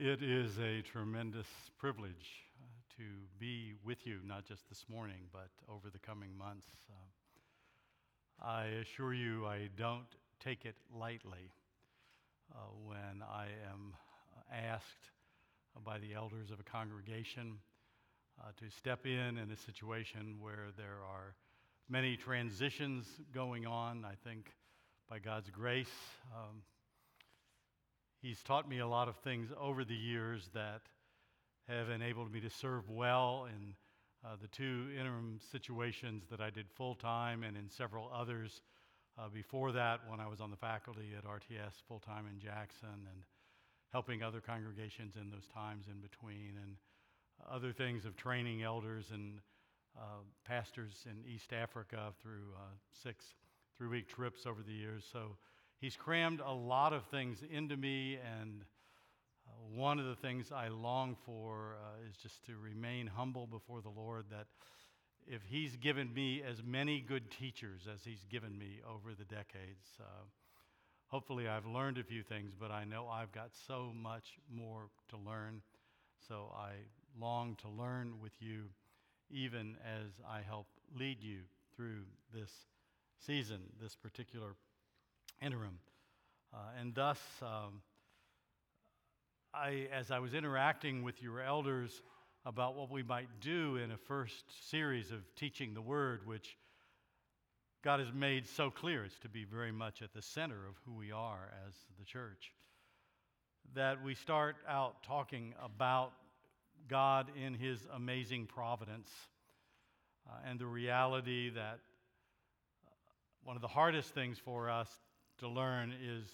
It is a tremendous privilege uh, to be with you, not just this morning, but over the coming months. Uh, I assure you, I don't take it lightly uh, when I am asked by the elders of a congregation uh, to step in in a situation where there are many transitions going on. I think by God's grace, um, He's taught me a lot of things over the years that have enabled me to serve well in uh, the two interim situations that I did full time and in several others uh, before that when I was on the faculty at RTS full time in Jackson and helping other congregations in those times in between and other things of training elders and uh, pastors in East Africa through uh, six three week trips over the years. So he's crammed a lot of things into me, and uh, one of the things I long for uh, is just to remain humble before the Lord. That if he's given me as many good teachers as he's given me over the decades, uh, hopefully I've learned a few things, but I know I've got so much more to learn. So I long to learn with you, even as I help lead you through this season, this particular interim. Uh, and thus, um, I, as I was interacting with your elders about what we might do in a first series of teaching the Word, which God has made so clear is to be very much at the center of who we are as the church, that we start out talking about God in His amazing providence uh, and the reality that one of the hardest things for us to learn is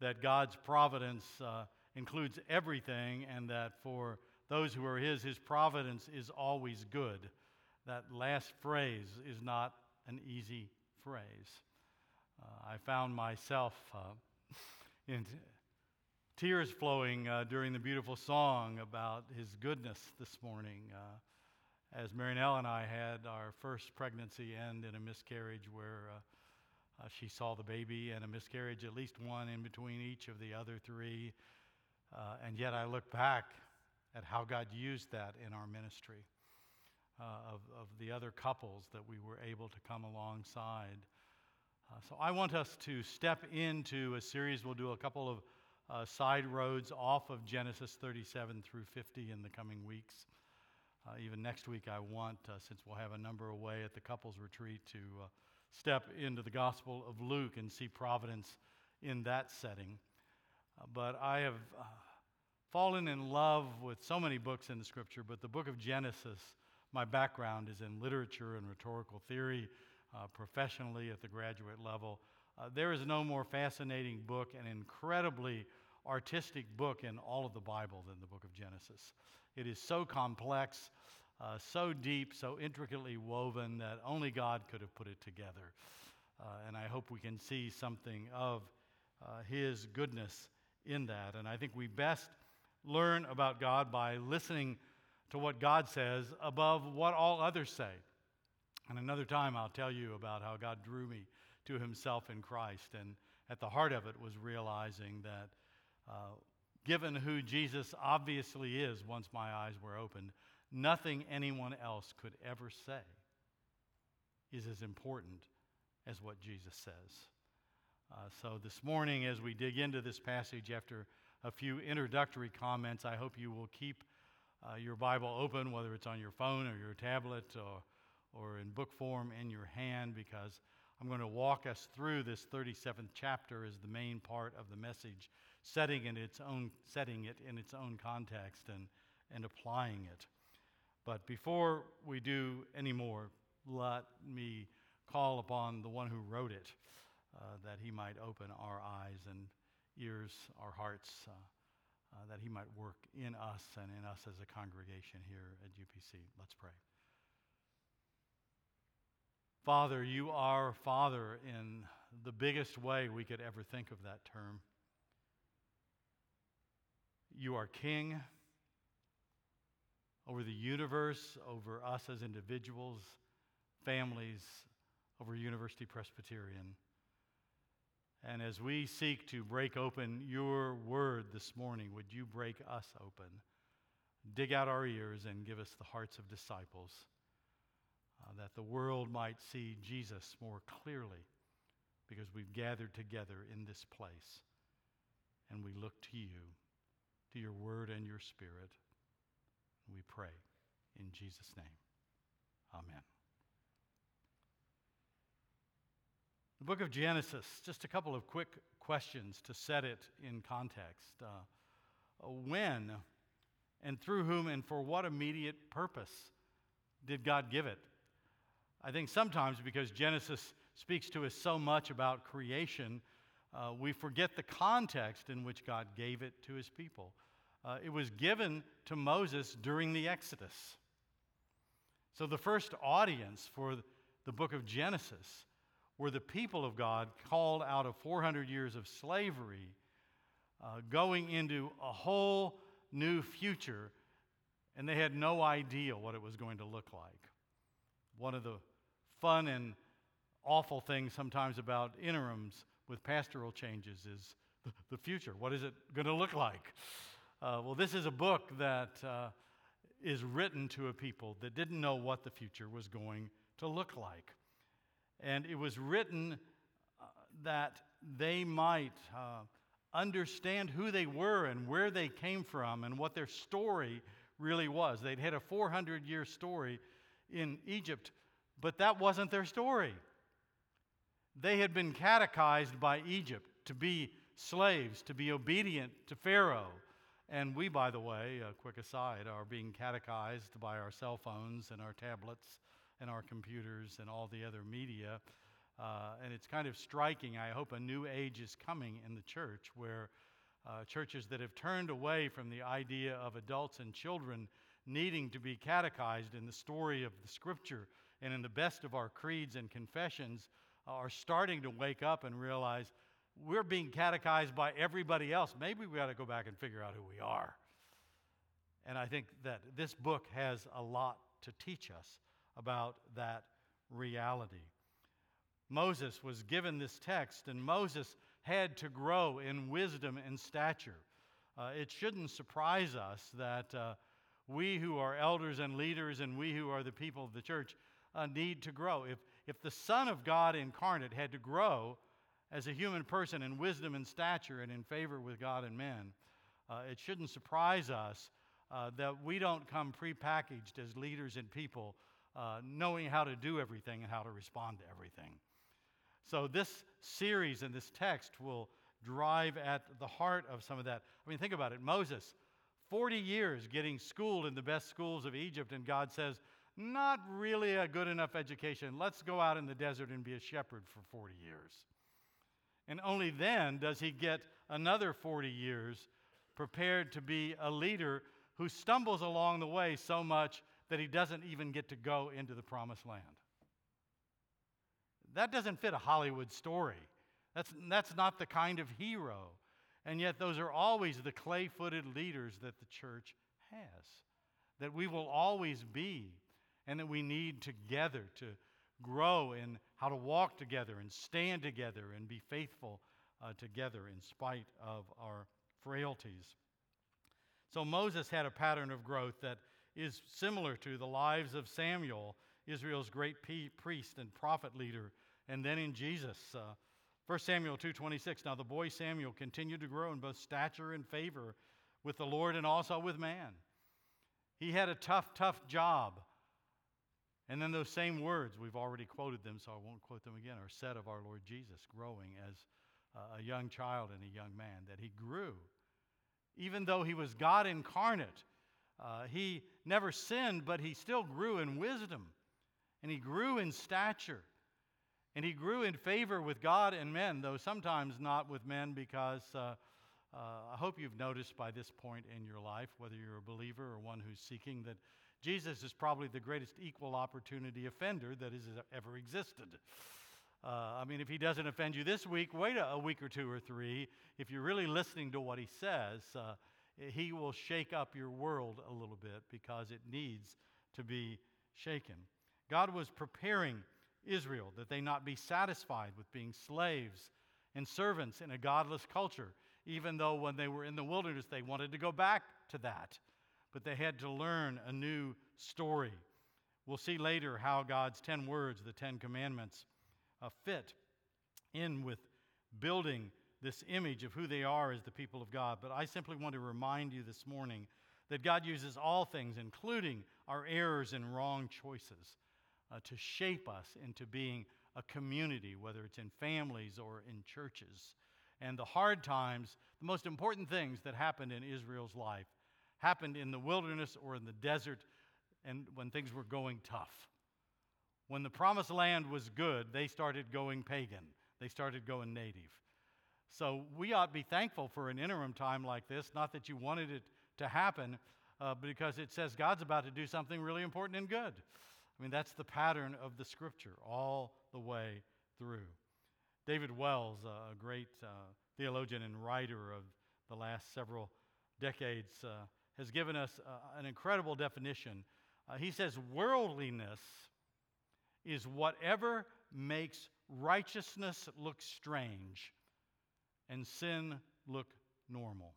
that God's providence uh, includes everything, and that for those who are His, His providence is always good. That last phrase is not an easy phrase. Uh, I found myself uh, in tears flowing uh, during the beautiful song about His goodness this morning. Uh, as Marinelle and I had our first pregnancy end in a miscarriage where uh, she saw the baby and a miscarriage, at least one in between each of the other three. Uh, and yet I look back at how God used that in our ministry uh, of, of the other couples that we were able to come alongside. Uh, so I want us to step into a series. We'll do a couple of uh, side roads off of Genesis 37 through 50 in the coming weeks. Uh, even next week, I want, since we'll have a number away at the couples retreat, to step into the Gospel of Luke and see providence in that setting. Uh, but I have uh, fallen in love with so many books in the Scripture, but the book of Genesis, my background is in literature and rhetorical theory, uh, professionally at the graduate level. Uh, there is no more fascinating book, an incredibly artistic book in all of the Bible than the book of Genesis. It is so complex uh, so deep, so intricately woven that only God could have put it together. Uh, and I hope we can see something of uh, His goodness in that. And I think we best learn about God by listening to what God says above what all others say. And another time, I'll tell you about how God drew me to Himself in Christ. And at the heart of it was realizing that. Uh, given who Jesus obviously is, once my eyes were opened, nothing anyone else could ever say is as important as what Jesus says. Uh, so, this morning, as we dig into this passage after a few introductory comments, I hope you will keep uh, your Bible open, whether it's on your phone or your tablet or, or in book form in your hand, because I'm going to walk us through this 37th chapter as the main part of the message, setting, in its own, setting it in its own context and, and applying it. But before we do any more, let me call upon the one who wrote it uh, that he might open our eyes and ears, our hearts, uh, uh, that he might work in us and in us as a congregation here at UPC. Let's pray. Father, you are Father in the biggest way we could ever think of that term. You are King over the universe, over us as individuals, families, over University Presbyterian. And as we seek to break open your word this morning, would you break us open? Dig out our ears and give us the hearts of disciples, uh, that the world might see Jesus more clearly because we've gathered together in this place and we look to you, to your word and your spirit. We pray in Jesus' name. Amen. The book of Genesis, just a couple of quick questions to set it in context. Uh, when and through whom and for what immediate purpose did God give it? I think sometimes because Genesis speaks to us so much about creation, uh, we forget the context in which God gave it to his people. Uh, it was given to Moses during the Exodus. So the first audience for the book of Genesis were the people of God called out of 400 years of slavery, uh, going into a whole new future, and they had no idea what it was going to look like. One of the fun and awful things sometimes about interims with pastoral changes is the future. What is it going to look like? Uh, well, this is a book that uh, is written to a people that didn't know what the future was going to look like. And it was written uh, that they might uh, understand who they were and where they came from and what their story really was. They'd had a 400 year story in Egypt, but that wasn't their story. They had been catechized by Egypt to be slaves, to be obedient to Pharaoh. And we, by the way, a quick aside, are being catechized by our cell phones and our tablets and our computers and all the other media. Uh, and it's kind of striking. I hope a new age is coming in the church where uh, churches that have turned away from the idea of adults and children needing to be catechized in the story of the scripture and in the best of our creeds and confessions are starting to wake up and realize we're being catechized by everybody else. Maybe we ought to go back and figure out who we are. And I think that this book has a lot to teach us about that reality. Moses was given this text, and Moses had to grow in wisdom and stature. Uh, it shouldn't surprise us that uh, we who are elders and leaders and we who are the people of the church uh, need to grow. If, if the Son of God incarnate had to grow as a human person in wisdom and stature and in favor with God and men, uh, it shouldn't surprise us uh, that we don't come prepackaged as leaders and people uh, knowing how to do everything and how to respond to everything. So, this series and this text will drive at the heart of some of that. I mean, think about it Moses, 40 years getting schooled in the best schools of Egypt, and God says, not really a good enough education. Let's go out in the desert and be a shepherd for 40 years. And only then does he get another 40 years prepared to be a leader who stumbles along the way so much that he doesn't even get to go into the promised land. That doesn't fit a Hollywood story. That's, that's not the kind of hero. And yet, those are always the clay footed leaders that the church has, that we will always be and that we need together to grow in how to walk together and stand together and be faithful uh, together in spite of our frailties. So Moses had a pattern of growth that is similar to the lives of Samuel, Israel's great priest and prophet leader, and then in Jesus. Uh, 1 Samuel 2:26 Now the boy Samuel continued to grow in both stature and favor with the Lord and also with man. He had a tough tough job. And then those same words, we've already quoted them, so I won't quote them again, are said of our Lord Jesus growing as a young child and a young man, that he grew. Even though he was God incarnate, uh, he never sinned, but he still grew in wisdom, and he grew in stature, and he grew in favor with God and men, though sometimes not with men, because uh, uh, I hope you've noticed by this point in your life, whether you're a believer or one who's seeking, that Jesus is probably the greatest equal opportunity offender that has ever existed. Uh, I mean, if he doesn't offend you this week, wait a, a, week or two or three. If you're really listening to what he says, uh, he will shake up your world a little bit because it needs to be shaken. God was preparing Israel that they not be satisfied with being slaves and servants in a godless culture, even though when they were in the wilderness they wanted to go back to that. But they had to learn a new story. We'll see later how God's 10 words, the 10 commandments, uh, fit in with building this image of who they are as the people of God. But I simply want to remind you this morning that God uses all things, including our errors and wrong choices, uh, to shape us into being a community, whether it's in families or in churches. And the hard times, the most important things that happened in Israel's life, happened in the wilderness or in the desert and when things were going tough. When the promised land was good, they started going pagan. They started going native. So we ought to be thankful for an interim time like this, not that you wanted it to happen, uh, because it says God's about to do something really important and good. I mean, that's the pattern of the scripture all the way through. David Wells, a great uh, theologian and writer of the last several decades, uh, has given us uh, an incredible definition. Uh, he says, Worldliness is whatever makes righteousness look strange and sin look normal.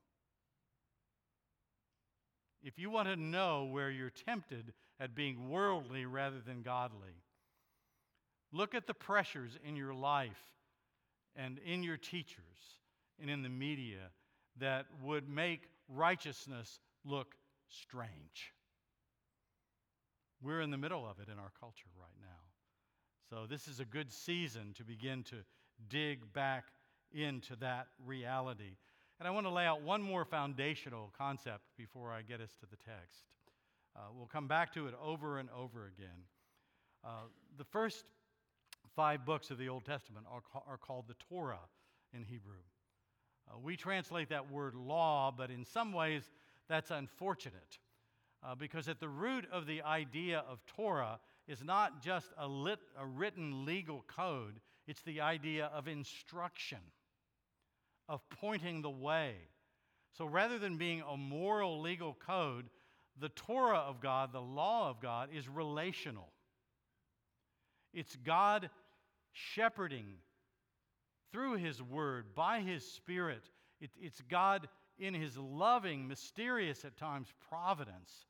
If you want to know where you're tempted at being worldly rather than godly, look at the pressures in your life and in your teachers and in the media that would make righteousness look strange. We're in the middle of it in our culture right now. So, this is a good season to begin to dig back into that reality. And I want to lay out one more foundational concept before I get us to the text. Uh, we'll come back to it over and over again. Uh, the first five books of the Old Testament are, ca- are called the Torah in Hebrew. Uh, we translate that word law, but in some ways that's unfortunate uh, because at the root of the idea of Torah is not just a, lit, a written legal code, it's the idea of instruction of pointing the way. So rather than being a moral legal code, the Torah of God, the law of God, is relational. It's God shepherding through His Word, by His Spirit. It, it's God in His loving, mysterious at times providence,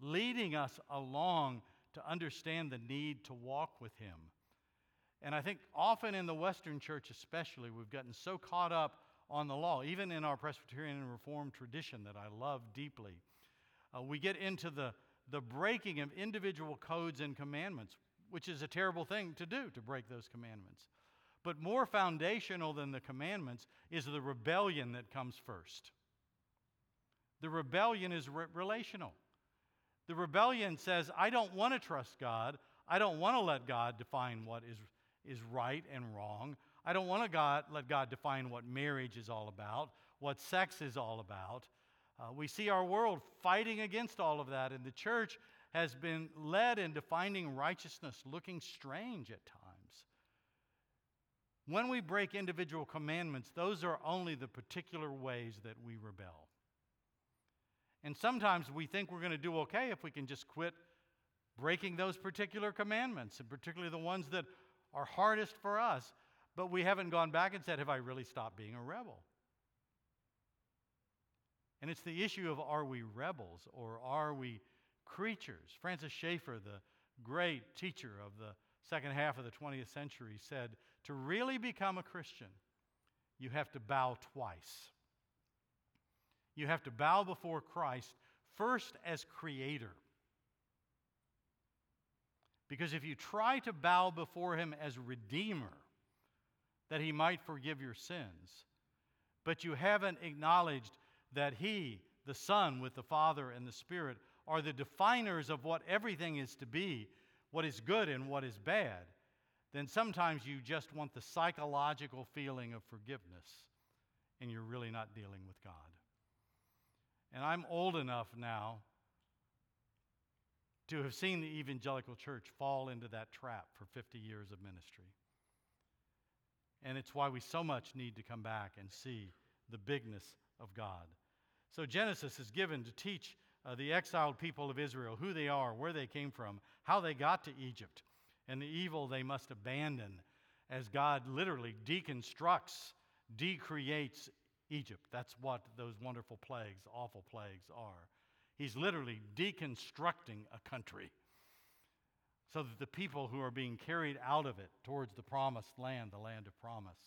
leading us along to understand the need to walk with Him. And I think often in the Western church, especially, we've gotten so caught up on the law, even in our Presbyterian and Reformed tradition that I love deeply. Uh, we get into the, the breaking of individual codes and commandments, which is a terrible thing to do, to break those commandments. But more foundational than the commandments is the rebellion that comes first. The rebellion is re- relational. The rebellion says, I don't want to trust God. I don't want to let God define what is, is right and wrong. I don't want to God, let God define what marriage is all about, what sex is all about. Uh, we see our world fighting against all of that, and the church has been led into finding righteousness looking strange at times. When we break individual commandments, those are only the particular ways that we rebel. And sometimes we think we're going to do okay if we can just quit breaking those particular commandments, and particularly the ones that are hardest for us. But we haven't gone back and said, Have I really stopped being a rebel? And it's the issue of are we rebels or are we creatures? Francis Schaeffer, the great teacher of the second half of the 20th century, said to really become a Christian, you have to bow twice. You have to bow before Christ first as creator. Because if you try to bow before him as redeemer, that he might forgive your sins. But you haven't acknowledged that he, the Son, with the Father and the Spirit, are the definers of what everything is to be, what is good and what is bad. Then sometimes you just want the psychological feeling of forgiveness, and you're really not dealing with God. And I'm old enough now to have seen the evangelical church fall into that trap for 50 years of ministry. And it's why we so much need to come back and see the bigness of God. So, Genesis is given to teach uh, the exiled people of Israel who they are, where they came from, how they got to Egypt, and the evil they must abandon as God literally deconstructs decreates Egypt. That's what those wonderful plagues, awful plagues, are. He's literally deconstructing a country so that the people who are being carried out of it towards the promised land, the land of promise,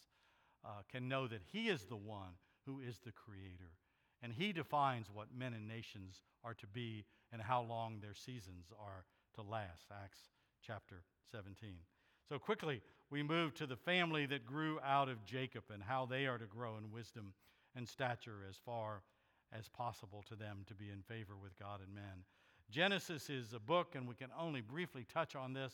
uh, can know that He is the one who is the Creator. And He defines what men and nations are to be and how long their seasons are to last. Acts chapter 17. So quickly, we move to the family that grew out of Jacob and how they are to grow in wisdom and stature as far as possible to them to be in favor with God and men. Genesis is a book, and we can only briefly touch on this,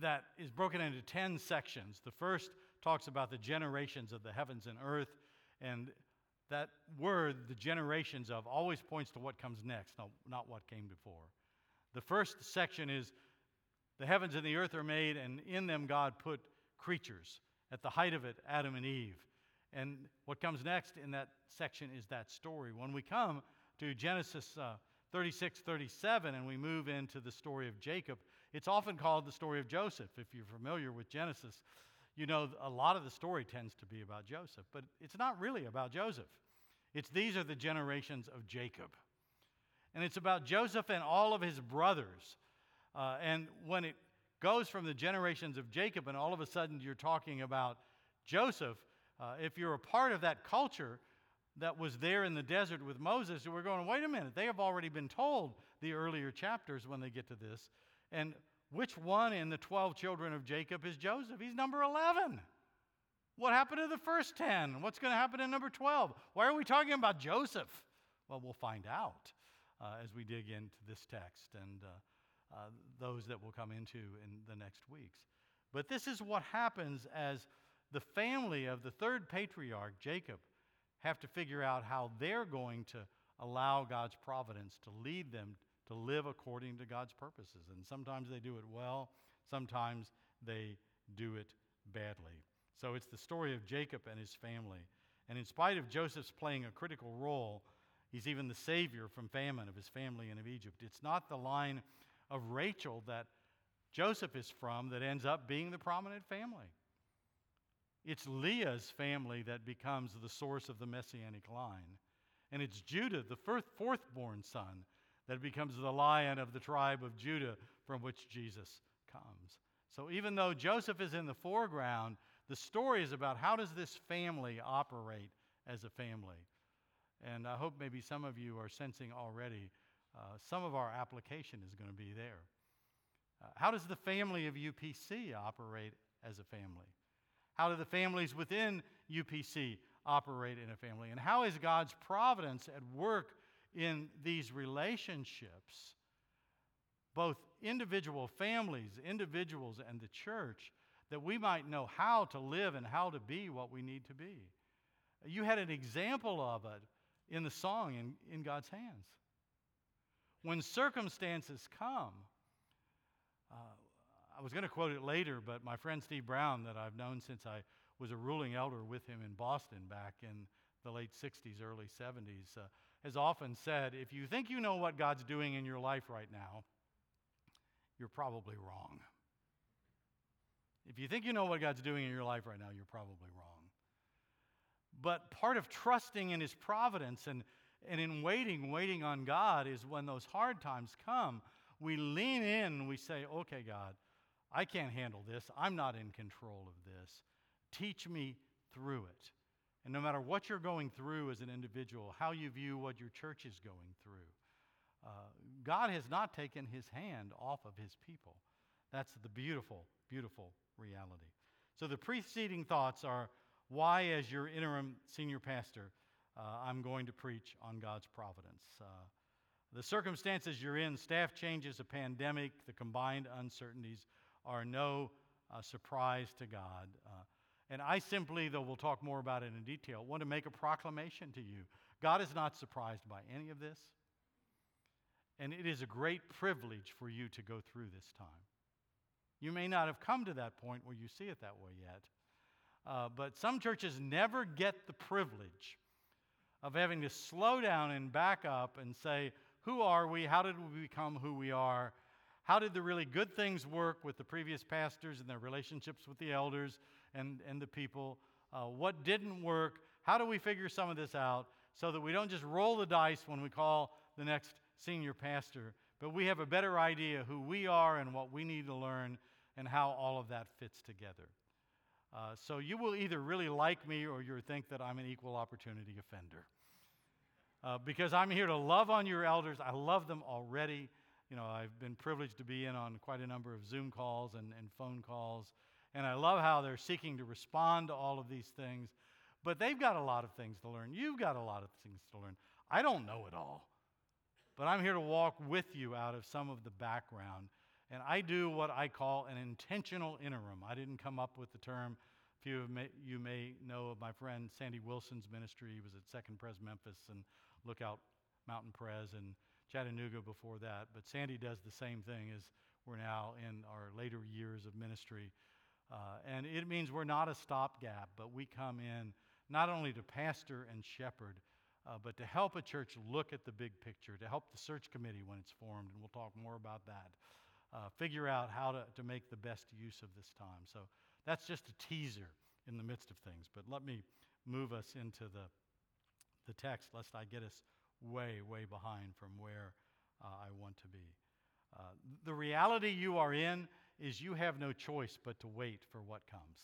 that is broken into 10 sections. The first talks about the generations of the heavens and earth, and that word, the generations of, always points to what comes next, not, not what came before. The first section is the heavens and the earth are made, and in them God put creatures. At the height of it, Adam and Eve. And what comes next in that section is that story. When we come to Genesis uh, 36, 37, and we move into the story of Jacob, it's often called the story of Joseph. If you're familiar with Genesis, you know a lot of the story tends to be about Joseph, but it's not really about Joseph. It's these are the generations of Jacob. And it's about Joseph and all of his brothers. Uh, and when it goes from the generations of Jacob, and all of a sudden you're talking about Joseph, uh, if you're a part of that culture, that was there in the desert with Moses, we're going, wait a minute, they have already been told the earlier chapters when they get to this. And which one in the 12 children of Jacob is Joseph? He's number 11. What happened to the first 10? What's going to happen in number 12? Why are we talking about Joseph? Well, we'll find out uh, as we dig into this text and uh, uh, those that we'll come into in the next weeks. But this is what happens as the family of the third patriarch, Jacob, have to figure out how they're going to allow God's providence to lead them to live according to God's purposes. And sometimes they do it well, sometimes they do it badly. So it's the story of Jacob and his family. And in spite of Joseph's playing a critical role, he's even the savior from famine of his family and of Egypt. It's not the line of Rachel that Joseph is from that ends up being the prominent family. It's Leah's family that becomes the source of the messianic line. And it's Judah, the fourth born son, that becomes the lion of the tribe of Judah from which Jesus comes. So even though Joseph is in the foreground, the story is about how does this family operate as a family. And I hope maybe some of you are sensing already uh, some of our application is going to be there. Uh, how does the family of UPC operate as a family? How do the families within UPC operate in a family? And how is God's providence at work in these relationships, both individual families, individuals, and the church, that we might know how to live and how to be what we need to be? You had an example of it in the song in, in God's hands. When circumstances come, uh, I was going to quote it later, but my friend Steve Brown, that I've known since I was a ruling elder with him in Boston back in the late 60s, early 70s, uh, has often said if you think you know what God's doing in your life right now, you're probably wrong. If you think you know what God's doing in your life right now, you're probably wrong. But part of trusting in His providence and, and in waiting, waiting on God, is when those hard times come, we lean in, we say, okay, God, I can't handle this. I'm not in control of this. Teach me through it. And no matter what you're going through as an individual, how you view what your church is going through, uh, God has not taken his hand off of his people. That's the beautiful, beautiful reality. So the preceding thoughts are why, as your interim senior pastor, uh, I'm going to preach on God's providence. Uh, the circumstances you're in, staff changes, a pandemic, the combined uncertainties, are no uh, surprise to God. Uh, and I simply, though we'll talk more about it in detail, want to make a proclamation to you. God is not surprised by any of this. And it is a great privilege for you to go through this time. You may not have come to that point where you see it that way yet. Uh, but some churches never get the privilege of having to slow down and back up and say, Who are we? How did we become who we are? How did the really good things work with the previous pastors and their relationships with the elders and, and the people? Uh, what didn't work? How do we figure some of this out so that we don't just roll the dice when we call the next senior pastor, but we have a better idea who we are and what we need to learn and how all of that fits together? Uh, so you will either really like me or you'll think that I'm an equal opportunity offender. Uh, because I'm here to love on your elders. I love them already. You know, I've been privileged to be in on quite a number of Zoom calls and, and phone calls. And I love how they're seeking to respond to all of these things. But they've got a lot of things to learn. You've got a lot of things to learn. I don't know it all. But I'm here to walk with you out of some of the background. And I do what I call an intentional interim. I didn't come up with the term. A few of you may know of my friend Sandy Wilson's ministry. He was at Second Pres Memphis and Lookout Mountain Pres and Chattanooga before that. But Sandy does the same thing as we're now in our later years of ministry. Uh, and it means we're not a stopgap, but we come in not only to pastor and shepherd, uh, but to help a church look at the big picture, to help the search committee when it's formed, and we'll talk more about that, uh, figure out how to, to make the best use of this time. So that's just a teaser in the midst of things. But let me move us into the, the text, lest I get us way, way behind from where uh, I want to be. Uh, the reality you are in is you have no choice but to wait for what comes.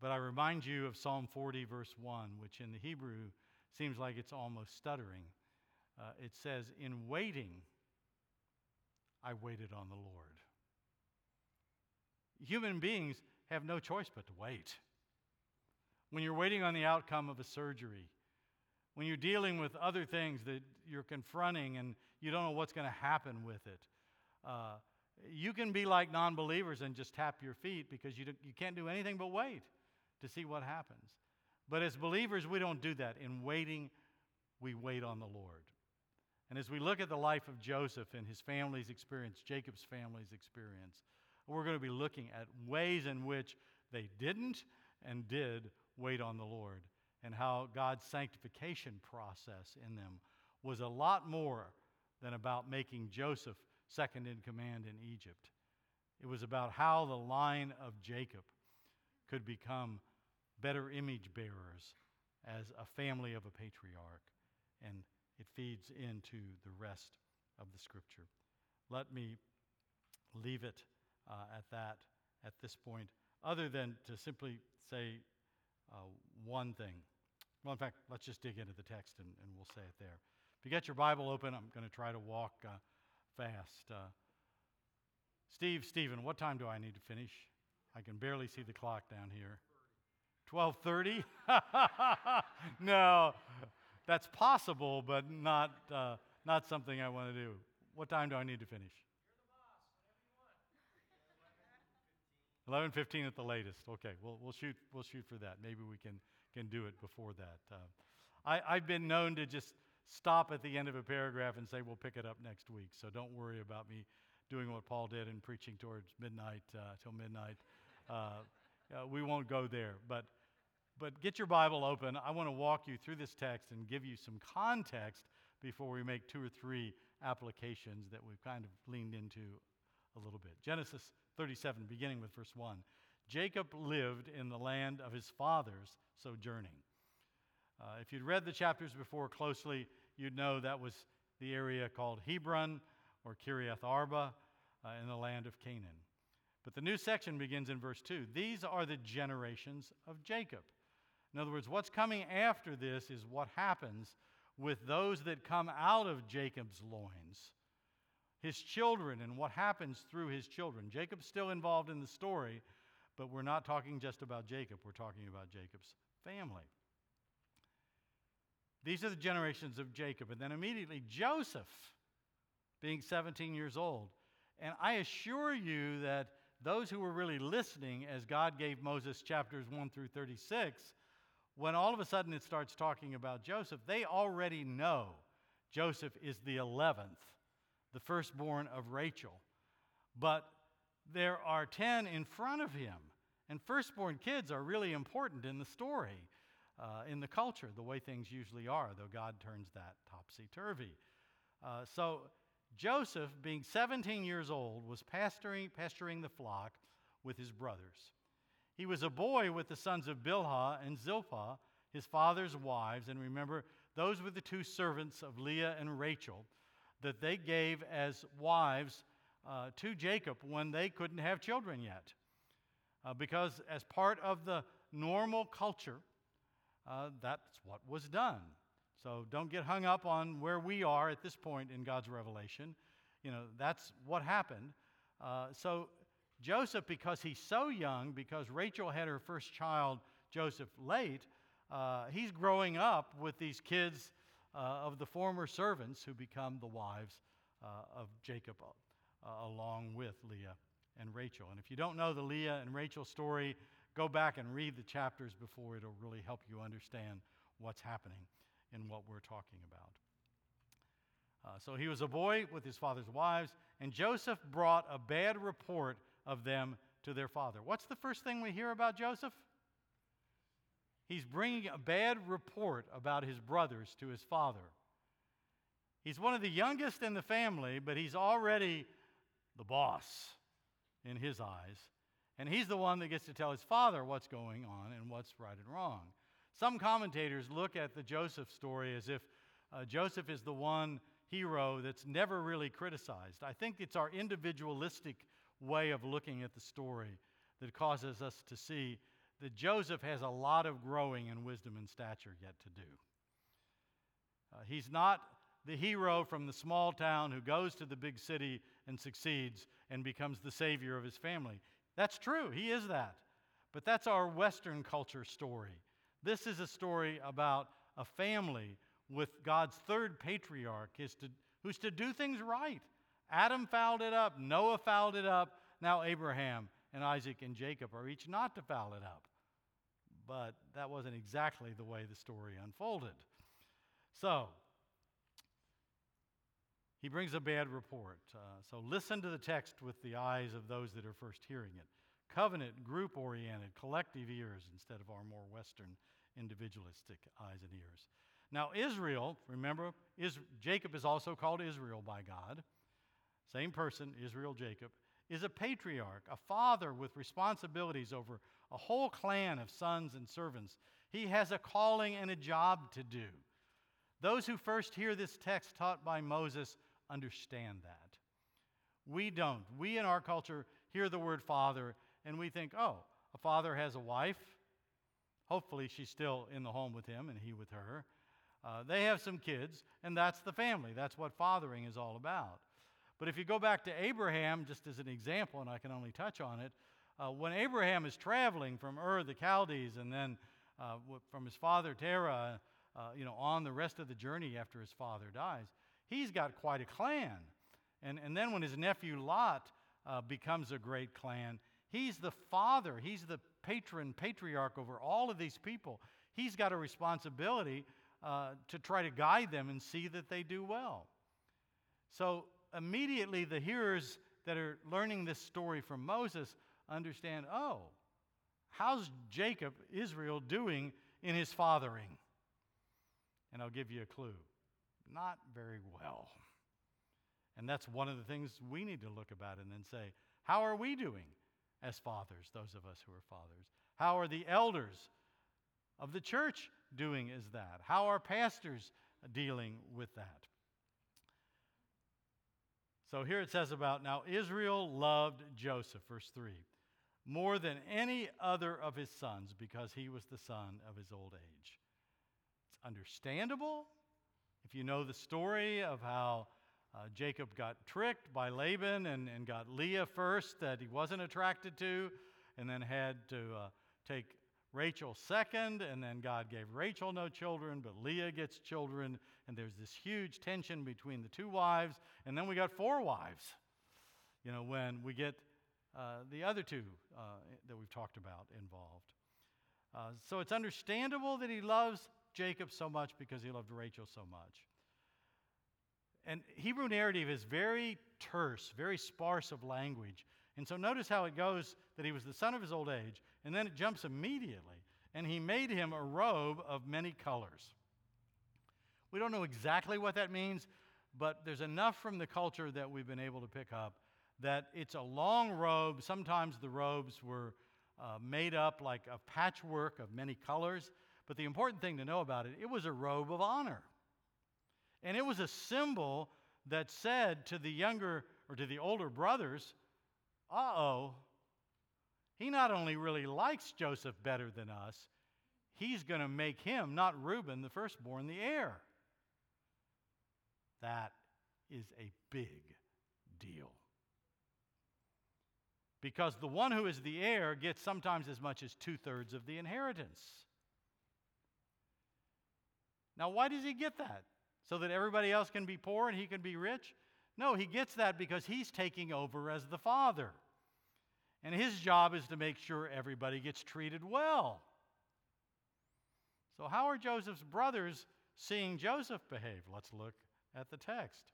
But I remind you of Psalm 40, verse 1, which in the Hebrew seems like it's almost stuttering. Uh, it says, In waiting, I waited on the Lord. Human beings have no choice but to wait. When you're waiting on the outcome of a surgery, when you're dealing with other things that you're confronting and you don't know what's going to happen with it, uh, you can be like non believers and just tap your feet because you, you can't do anything but wait to see what happens. But as believers, we don't do that. In waiting, we wait on the Lord. And as we look at the life of Joseph and his family's experience, Jacob's family's experience, we're going to be looking at ways in which they didn't and did wait on the Lord and how God's sanctification process in them was a lot more than about making Joseph second in command in Egypt. It was about how the line of Jacob could become better image bearers as a family of a patriarch. And it feeds into the rest of the scripture. Let me leave it uh, at that at this point, other than to simply say uh, one thing. Well, in fact, let's just dig into the text and, and we'll say it there. If you get your Bible open, I'm going to try to walk uh, fast. Uh, Steve, Stephen, what time do I need to finish? I can barely see the clock down here. 12:30? no, that's possible, but not uh, not something I want to do. What time do I need to finish? 11:15 at the latest. Okay, we'll we'll shoot we'll shoot for that. Maybe we can can do it before that. Uh, I, I've been known to just stop at the end of a paragraph and say we'll pick it up next week. So don't worry about me doing what Paul did and preaching towards midnight uh, till midnight. Uh, uh, we won't go there, but but get your Bible open. I want to walk you through this text and give you some context before we make two or three applications that we've kind of leaned into a little bit. Genesis 37, beginning with verse 1. Jacob lived in the land of his fathers sojourning. Uh, if you'd read the chapters before closely, you'd know that was the area called Hebron or Kiriath Arba uh, in the land of Canaan. But the new section begins in verse 2. These are the generations of Jacob. In other words, what's coming after this is what happens with those that come out of Jacob's loins, his children, and what happens through his children. Jacob's still involved in the story, but we're not talking just about Jacob, we're talking about Jacob's family. These are the generations of Jacob. And then immediately Joseph, being 17 years old. And I assure you that those who were really listening as God gave Moses chapters 1 through 36, when all of a sudden it starts talking about Joseph, they already know Joseph is the 11th, the firstborn of Rachel. But there are 10 in front of him. And firstborn kids are really important in the story, uh, in the culture, the way things usually are, though God turns that topsy turvy. Uh, so Joseph, being 17 years old, was pasturing, pasturing the flock with his brothers. He was a boy with the sons of Bilhah and Zilpah, his father's wives. And remember, those were the two servants of Leah and Rachel that they gave as wives uh, to Jacob when they couldn't have children yet. Uh, because, as part of the normal culture, uh, that's what was done. So don't get hung up on where we are at this point in God's revelation. You know, that's what happened. Uh, so Joseph, because he's so young, because Rachel had her first child, Joseph, late, uh, he's growing up with these kids uh, of the former servants who become the wives of Jacob, uh, along with Leah and Rachel. And if you don't know the Leah and Rachel story, go back and read the chapters before. It'll really help you understand what's happening in what we're talking about. Uh, so he was a boy with his father's wives, and Joseph brought a bad report of them to their father. What's the first thing we hear about Joseph? He's bringing a bad report about his brothers to his father. He's one of the youngest in the family, but he's already the boss in his eyes. And he's the one that gets to tell his father what's going on and what's right and wrong. Some commentators look at the Joseph story as if uh, Joseph is the one hero that's never really criticized. I think it's our individualistic way of looking at the story that causes us to see that Joseph has a lot of growing in wisdom and stature yet to do. Uh, he's not the hero from the small town who goes to the big city and succeeds and becomes the savior of his family. That's true, he is that. But that's our Western culture story. This is a story about a family with God's third patriarch to, who's to do things right. Adam fouled it up, Noah fouled it up, now Abraham and Isaac and Jacob are each not to foul it up but that wasn't exactly the way the story unfolded. So, he brings a bad report. Uh, so, listen to the text with the eyes of those that are first hearing it. Covenant, group oriented, collective ears instead of our more Western individualistic eyes and ears. Now, Israel, remember, is, Jacob is also called Israel by God. Same person, Israel, Jacob, is a patriarch, a father with responsibilities over a whole clan of sons and servants. He has a calling and a job to do. Those who first hear this text taught by Moses understand that. We don't. We in our culture hear the word father and we think, oh, a father has a wife. Hopefully, she's still in the home with him and he with her. Uh, they have some kids, and that's the family. That's what fathering is all about. But if you go back to Abraham, just as an example, and I can only touch on it, uh, when Abraham is traveling from Ur the Chaldees and then uh, from his father Terah, uh, you know, on the rest of the journey after his father dies, he's got quite a clan. And, and then when his nephew Lot uh, becomes a great clan, he's the father, he's the patron, patriarch over all of these people. He's got a responsibility uh, to try to guide them and see that they do well. So immediately, the hearers that are learning this story from Moses understand oh, how's Jacob, Israel, doing in his fathering? And I'll give you a clue not very well. And that's one of the things we need to look about and then say, how are we doing as fathers, those of us who are fathers? How are the elders of the church doing as that? How are pastors dealing with that? So here it says about now Israel loved Joseph, verse 3 more than any other of his sons because he was the son of his old age. It's understandable if you know the story of how uh, Jacob got tricked by Laban and, and got Leah first that he wasn't attracted to, and then had to uh, take Rachel second, and then God gave Rachel no children, but Leah gets children, and there's this huge tension between the two wives, and then we got four wives. You know, when we get uh, the other two uh, that we've talked about involved. Uh, so it's understandable that he loves Jacob so much because he loved Rachel so much. And Hebrew narrative is very terse, very sparse of language. And so notice how it goes that he was the son of his old age, and then it jumps immediately. And he made him a robe of many colors. We don't know exactly what that means, but there's enough from the culture that we've been able to pick up that it's a long robe. Sometimes the robes were uh, made up like a patchwork of many colors. But the important thing to know about it, it was a robe of honor. And it was a symbol that said to the younger or to the older brothers, uh oh, he not only really likes Joseph better than us, he's going to make him, not Reuben, the firstborn, the heir. That is a big deal. Because the one who is the heir gets sometimes as much as two thirds of the inheritance. Now, why does he get that? So that everybody else can be poor and he can be rich? No, he gets that because he's taking over as the father. And his job is to make sure everybody gets treated well. So, how are Joseph's brothers seeing Joseph behave? Let's look at the text.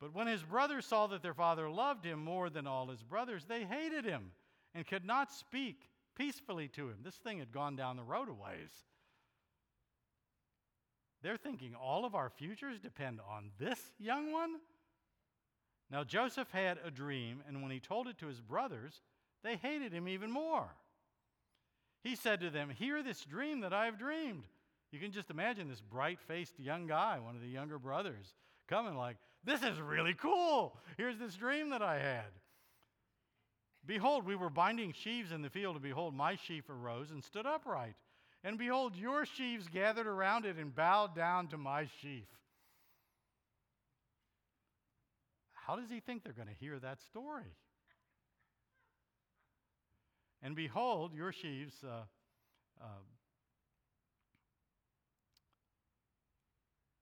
But when his brothers saw that their father loved him more than all his brothers, they hated him and could not speak peacefully to him. This thing had gone down the road a ways. They're thinking all of our futures depend on this young one? Now, Joseph had a dream, and when he told it to his brothers, they hated him even more. He said to them, Hear this dream that I have dreamed. You can just imagine this bright faced young guy, one of the younger brothers, coming like, This is really cool. Here's this dream that I had. Behold, we were binding sheaves in the field, and behold, my sheaf arose and stood upright. And behold, your sheaves gathered around it and bowed down to my sheaf. How does he think they're going to hear that story? And behold, your sheaves. Uh, uh,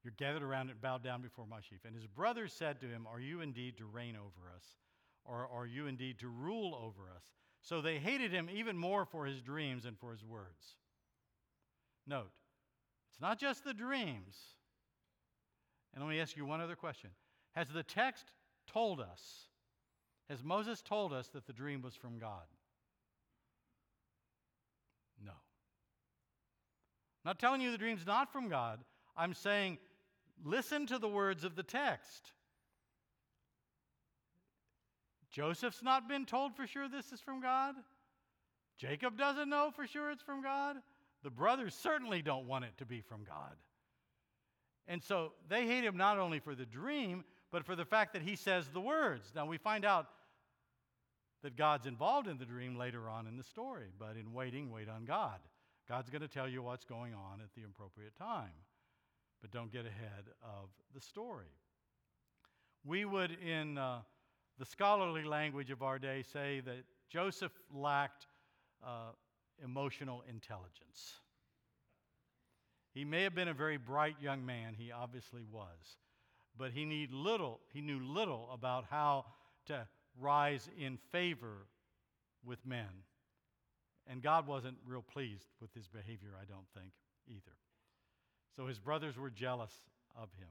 You're gathered around and bowed down before my sheaf. And his brothers said to him, Are you indeed to reign over us? Or are you indeed to rule over us? So they hated him even more for his dreams and for his words. Note, it's not just the dreams. And let me ask you one other question Has the text told us, has Moses told us that the dream was from God? No. I'm not telling you the dream's not from God. I'm saying Listen to the words of the text. Joseph's not been told for sure this is from God. Jacob doesn't know for sure it's from God. The brothers certainly don't want it to be from God. And so they hate him not only for the dream, but for the fact that he says the words. Now we find out that God's involved in the dream later on in the story, but in waiting, wait on God. God's going to tell you what's going on at the appropriate time but don't get ahead of the story. We would, in uh, the scholarly language of our day, say that Joseph lacked uh, emotional intelligence. He may have been a very bright young man, he obviously was, but he, need little, he knew little about how to rise in favor with men. And God wasn't real pleased with his behavior, I don't think, either. So his brothers were jealous of him.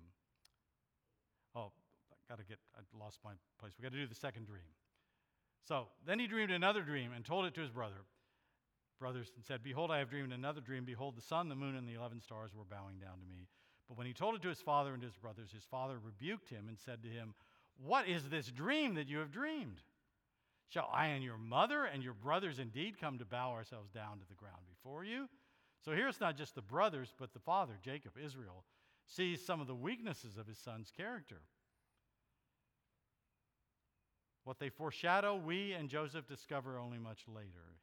Oh, I got to get, I lost my place. We got to do the second dream. So then he dreamed another dream and told it to his brother. Brothers and said, Behold, I have dreamed another dream. Behold, the sun, the moon, and the eleven stars were bowing down to me. But when he told it to his father and his brothers, his father rebuked him and said to him, What is this dream that you have dreamed? Shall I and your mother and your brothers indeed come to bow ourselves down to the ground before you? So here it's not just the brothers, but the father, Jacob, Israel, sees some of the weaknesses of his son's character. What they foreshadow, we and Joseph discover only much later.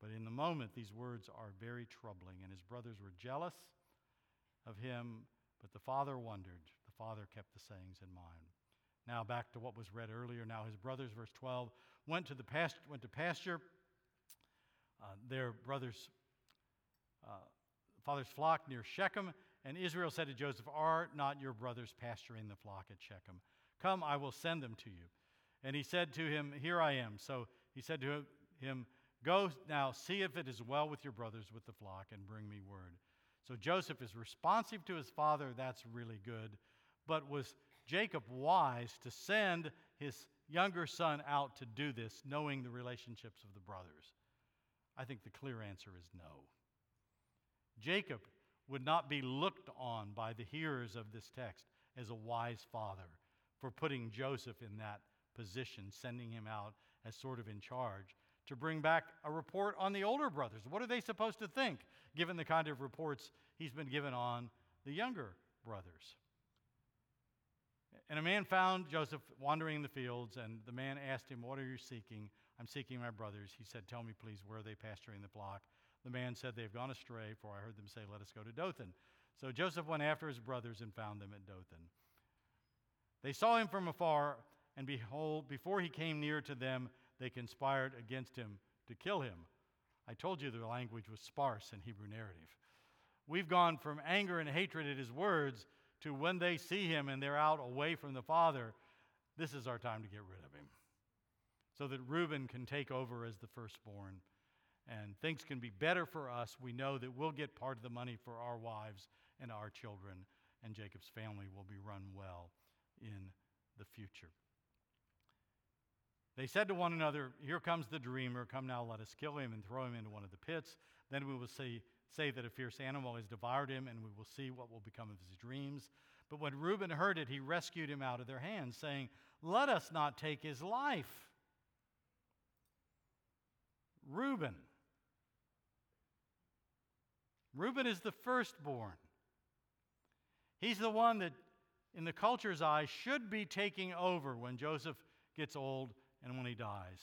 But in the moment, these words are very troubling, and his brothers were jealous of him, but the father wondered. The father kept the sayings in mind. Now back to what was read earlier. Now his brothers, verse 12, went to the pasture, went to pasture. Uh, their brothers uh, father's flock near Shechem. And Israel said to Joseph, Are not your brothers pasturing the flock at Shechem? Come, I will send them to you. And he said to him, Here I am. So he said to him, Go now, see if it is well with your brothers with the flock, and bring me word. So Joseph is responsive to his father. That's really good. But was Jacob wise to send his younger son out to do this, knowing the relationships of the brothers? I think the clear answer is no. Jacob would not be looked on by the hearers of this text as a wise father for putting Joseph in that position, sending him out as sort of in charge to bring back a report on the older brothers. What are they supposed to think, given the kind of reports he's been given on the younger brothers? And a man found Joseph wandering in the fields, and the man asked him, What are you seeking? I'm seeking my brothers. He said, Tell me, please, where are they pasturing the flock? The man said, They have gone astray, for I heard them say, Let us go to Dothan. So Joseph went after his brothers and found them at Dothan. They saw him from afar, and behold, before he came near to them, they conspired against him to kill him. I told you the language was sparse in Hebrew narrative. We've gone from anger and hatred at his words to when they see him and they're out away from the Father, this is our time to get rid of him. So that Reuben can take over as the firstborn and things can be better for us. We know that we'll get part of the money for our wives and our children, and Jacob's family will be run well in the future. They said to one another, Here comes the dreamer. Come now, let us kill him and throw him into one of the pits. Then we will see, say that a fierce animal has devoured him, and we will see what will become of his dreams. But when Reuben heard it, he rescued him out of their hands, saying, Let us not take his life. Reuben. Reuben is the firstborn. He's the one that, in the culture's eye, should be taking over when Joseph gets old and when he dies.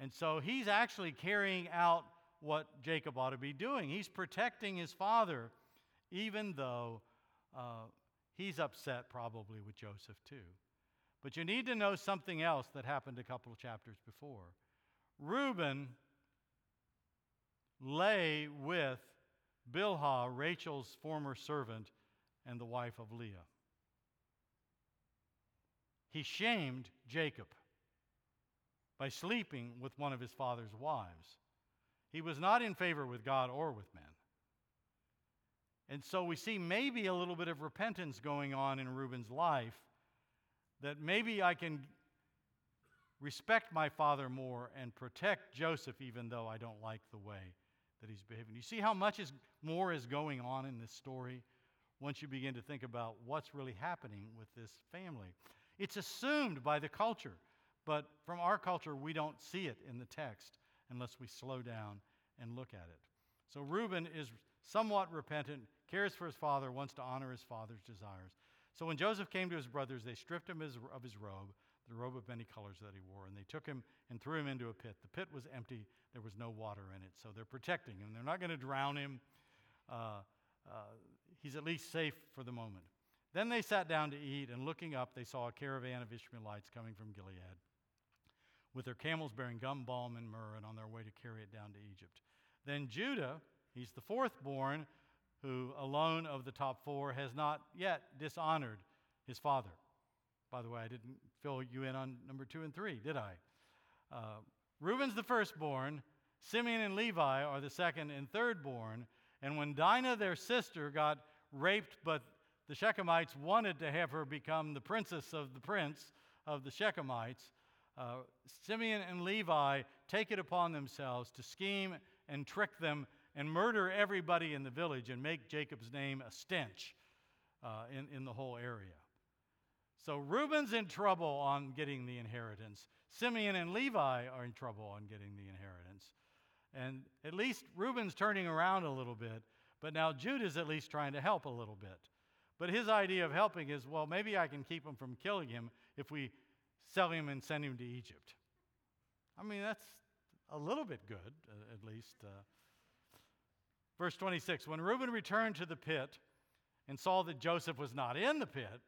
And so he's actually carrying out what Jacob ought to be doing. He's protecting his father, even though uh, he's upset probably with Joseph too. But you need to know something else that happened a couple of chapters before. Reuben lay with Bilhah, Rachel's former servant, and the wife of Leah. He shamed Jacob by sleeping with one of his father's wives. He was not in favor with God or with men. And so we see maybe a little bit of repentance going on in Reuben's life that maybe I can respect my father more and protect Joseph even though I don't like the way that he's behaving. You see how much is, more is going on in this story once you begin to think about what's really happening with this family. It's assumed by the culture but from our culture, we don't see it in the text unless we slow down and look at it. So Reuben is somewhat repentant, cares for his father, wants to honor his father's desires. So when Joseph came to his brothers, they stripped him of his robe, the robe of many colors that he wore, and they took him and threw him into a pit. The pit was empty, there was no water in it. So they're protecting him. They're not going to drown him. Uh, uh, he's at least safe for the moment. Then they sat down to eat, and looking up, they saw a caravan of Ishmaelites coming from Gilead with their camels bearing gum, balm, and myrrh, and on their way to carry it down to Egypt. Then Judah, he's the fourth born, who alone of the top four has not yet dishonored his father. By the way, I didn't fill you in on number two and three, did I? Uh, Reuben's the firstborn. Simeon and Levi are the second and third born. And when Dinah, their sister, got raped, but the Shechemites wanted to have her become the princess of the prince of the Shechemites, uh, Simeon and Levi take it upon themselves to scheme and trick them and murder everybody in the village and make Jacob's name a stench uh, in, in the whole area. So Reuben's in trouble on getting the inheritance. Simeon and Levi are in trouble on getting the inheritance. And at least Reuben's turning around a little bit, but now Judah's at least trying to help a little bit. But his idea of helping is well, maybe I can keep him from killing him if we sell him and send him to Egypt. I mean, that's a little bit good, uh, at least. Uh. Verse 26 When Reuben returned to the pit and saw that Joseph was not in the pit,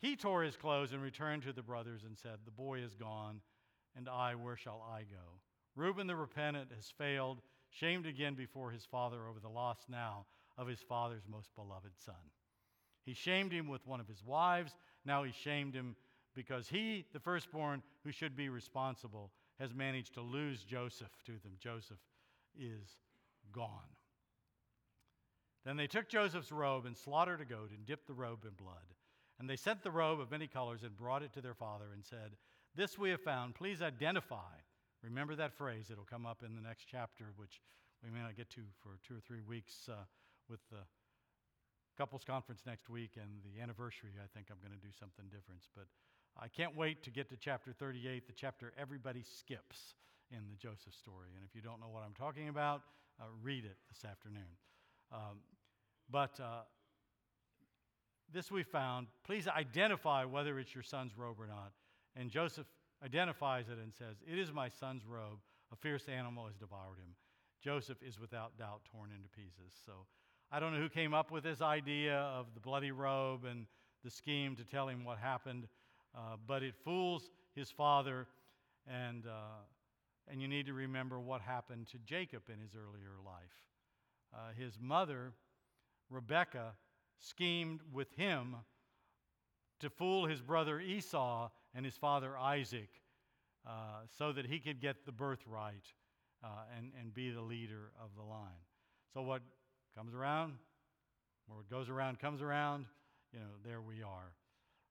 he tore his clothes and returned to the brothers and said, The boy is gone, and I, where shall I go? Reuben the repentant has failed, shamed again before his father over the loss now of his father's most beloved son. He shamed him with one of his wives, now he shamed him because he, the firstborn who should be responsible, has managed to lose Joseph to them. Joseph is gone. Then they took Joseph's robe and slaughtered a goat and dipped the robe in blood. And they sent the robe of many colors and brought it to their father and said, This we have found. Please identify. Remember that phrase. It'll come up in the next chapter, which we may not get to for two or three weeks uh, with the couples conference next week and the anniversary, I think I'm going to do something different. But I can't wait to get to chapter 38, the chapter everybody skips in the Joseph story. And if you don't know what I'm talking about, uh, read it this afternoon. Um, but uh, this we found. Please identify whether it's your son's robe or not. And Joseph identifies it and says, It is my son's robe. A fierce animal has devoured him. Joseph is without doubt torn into pieces. So I don't know who came up with this idea of the bloody robe and the scheme to tell him what happened, uh, but it fools his father, and, uh, and you need to remember what happened to Jacob in his earlier life. Uh, his mother, Rebekah, schemed with him to fool his brother Esau and his father Isaac uh, so that he could get the birthright uh, and, and be the leader of the line. So, what comes around, or what goes around comes around, you know, there we are.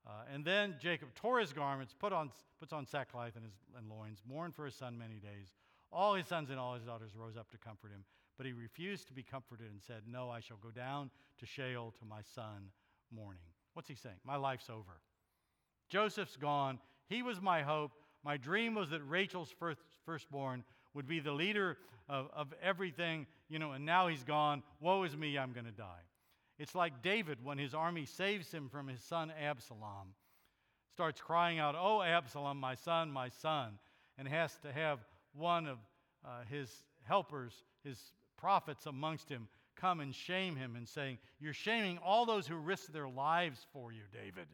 Uh, and then Jacob tore his garments, put on, puts on sackcloth and, his, and loins, mourned for his son many days. All his sons and all his daughters rose up to comfort him, but he refused to be comforted and said, No, I shall go down to Sheol to my son mourning. What's he saying? My life's over. Joseph's gone. He was my hope. My dream was that Rachel's first, firstborn would be the leader of, of everything, you know, and now he's gone. Woe is me, I'm going to die. It's like David when his army saves him from his son Absalom, starts crying out, Oh, Absalom, my son, my son, and has to have one of uh, his helpers, his prophets amongst him, come and shame him and saying, You're shaming all those who risked their lives for you, David,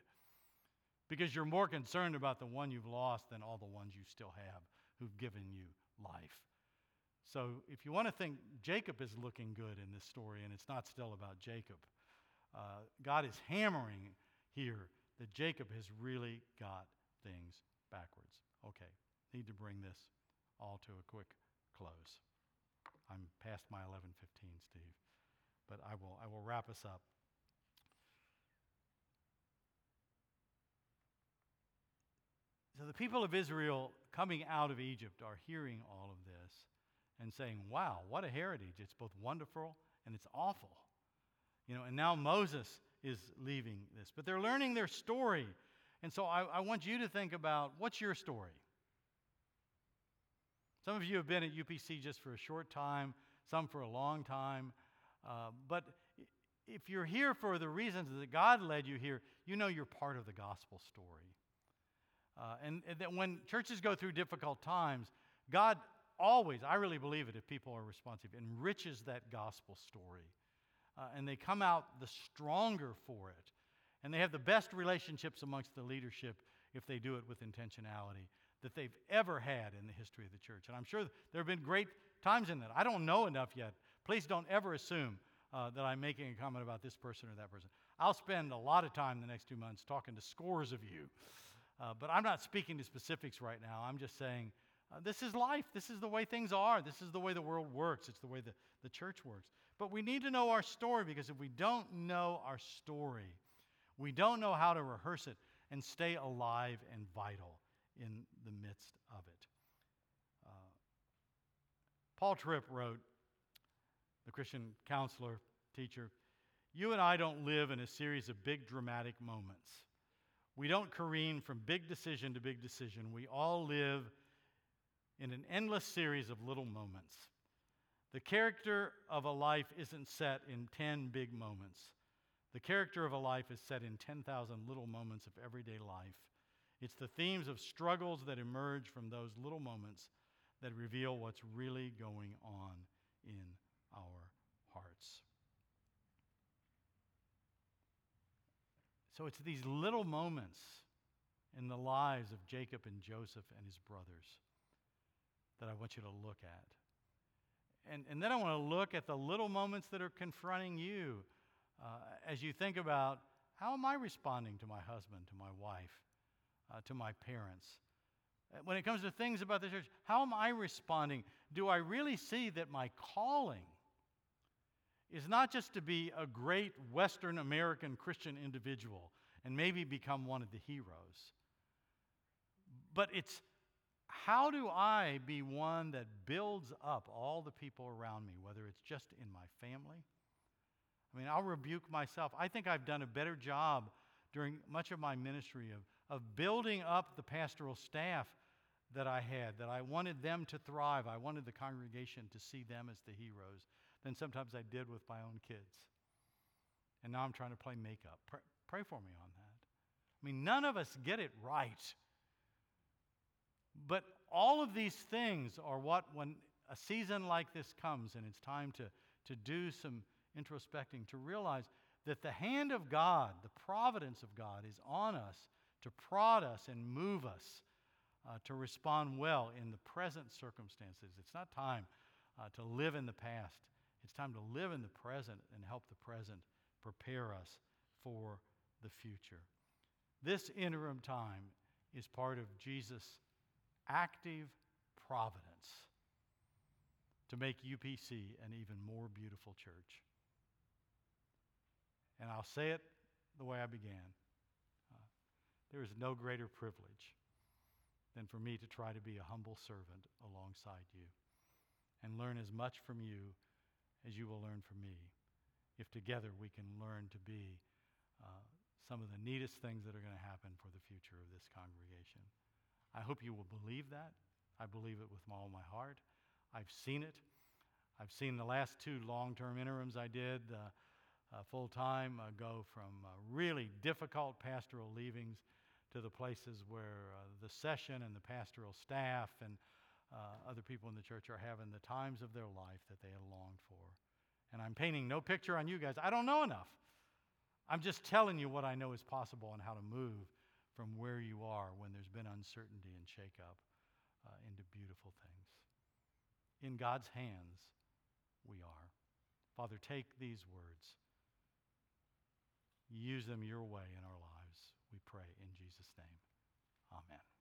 because you're more concerned about the one you've lost than all the ones you still have who've given you life. So if you want to think Jacob is looking good in this story and it's not still about Jacob, uh, God is hammering here that Jacob has really got things backwards. Okay, need to bring this all to a quick close. I'm past my 11:15, Steve, but I will I will wrap us up. So the people of Israel coming out of Egypt are hearing all of this and saying, "Wow, what a heritage! It's both wonderful and it's awful." You know, and now Moses is leaving this, but they're learning their story. And so I, I want you to think about what's your story? Some of you have been at UPC just for a short time, some for a long time. Uh, but if you're here for the reasons that God led you here, you know you're part of the gospel story. Uh, and, and that when churches go through difficult times, God always, I really believe it if people are responsive, enriches that gospel story. Uh, and they come out the stronger for it. And they have the best relationships amongst the leadership if they do it with intentionality that they've ever had in the history of the church. And I'm sure there have been great times in that. I don't know enough yet. Please don't ever assume uh, that I'm making a comment about this person or that person. I'll spend a lot of time the next two months talking to scores of you. Uh, but I'm not speaking to specifics right now. I'm just saying uh, this is life. This is the way things are. This is the way the world works. It's the way the, the church works. But we need to know our story because if we don't know our story, we don't know how to rehearse it and stay alive and vital in the midst of it. Uh, Paul Tripp wrote, the Christian counselor, teacher, you and I don't live in a series of big dramatic moments. We don't careen from big decision to big decision. We all live in an endless series of little moments. The character of a life isn't set in 10 big moments. The character of a life is set in 10,000 little moments of everyday life it's the themes of struggles that emerge from those little moments that reveal what's really going on in our hearts. So it's these little moments in the lives of Jacob and Joseph and his brothers that I want you to look at. And, and then I want to look at the little moments that are confronting you uh, as you think about how am I responding to my husband, to my wife? uh, to my parents. Uh, when it comes to things about the church, how am I responding? Do I really see that my calling is not just to be a great Western American Christian individual and maybe become one of the heroes, but it's how do I be one that builds up all the people around me, whether it's just in my family, I mean, I'll rebuke myself. I think I've done a better job during much of my ministry of, of building up the pastoral staff that I had, that I wanted them to thrive. I wanted the congregation to see them as the heroes than sometimes I did with my own kids. And now I'm trying to play makeup. Pray, pray for me on that. I mean, none of us get it right. But all of these things are what, when a season like this comes and it's time to, to do some introspecting, to realize that the hand of God, the providence of God, is on us to prod us and move us uh, to respond well in the present circumstances. It's not time uh, to live in the past, it's time to live in the present and help the present prepare us for the future. This interim time is part of Jesus' active providence to make UPC an even more beautiful church. And I'll say it the way I began. Uh, there is no greater privilege than for me to try to be a humble servant alongside you and learn as much from you as you will learn from me. If together we can learn to be uh, some of the neatest things that are going to happen for the future of this congregation. I hope you will believe that. I believe it with all my heart. I've seen it. I've seen the last two long term interims I did uh, uh, full time uh, go from uh, really difficult pastoral leavings to the places where uh, the session and the pastoral staff and uh, other people in the church are having the times of their life that they had longed for. And I'm painting no picture on you guys. I don't know enough. I'm just telling you what I know is possible and how to move from where you are when there's been uncertainty and shakeup uh, into beautiful things. In God's hands, we are. Father, take these words, use them your way in our lives we pray in Jesus' name. Amen.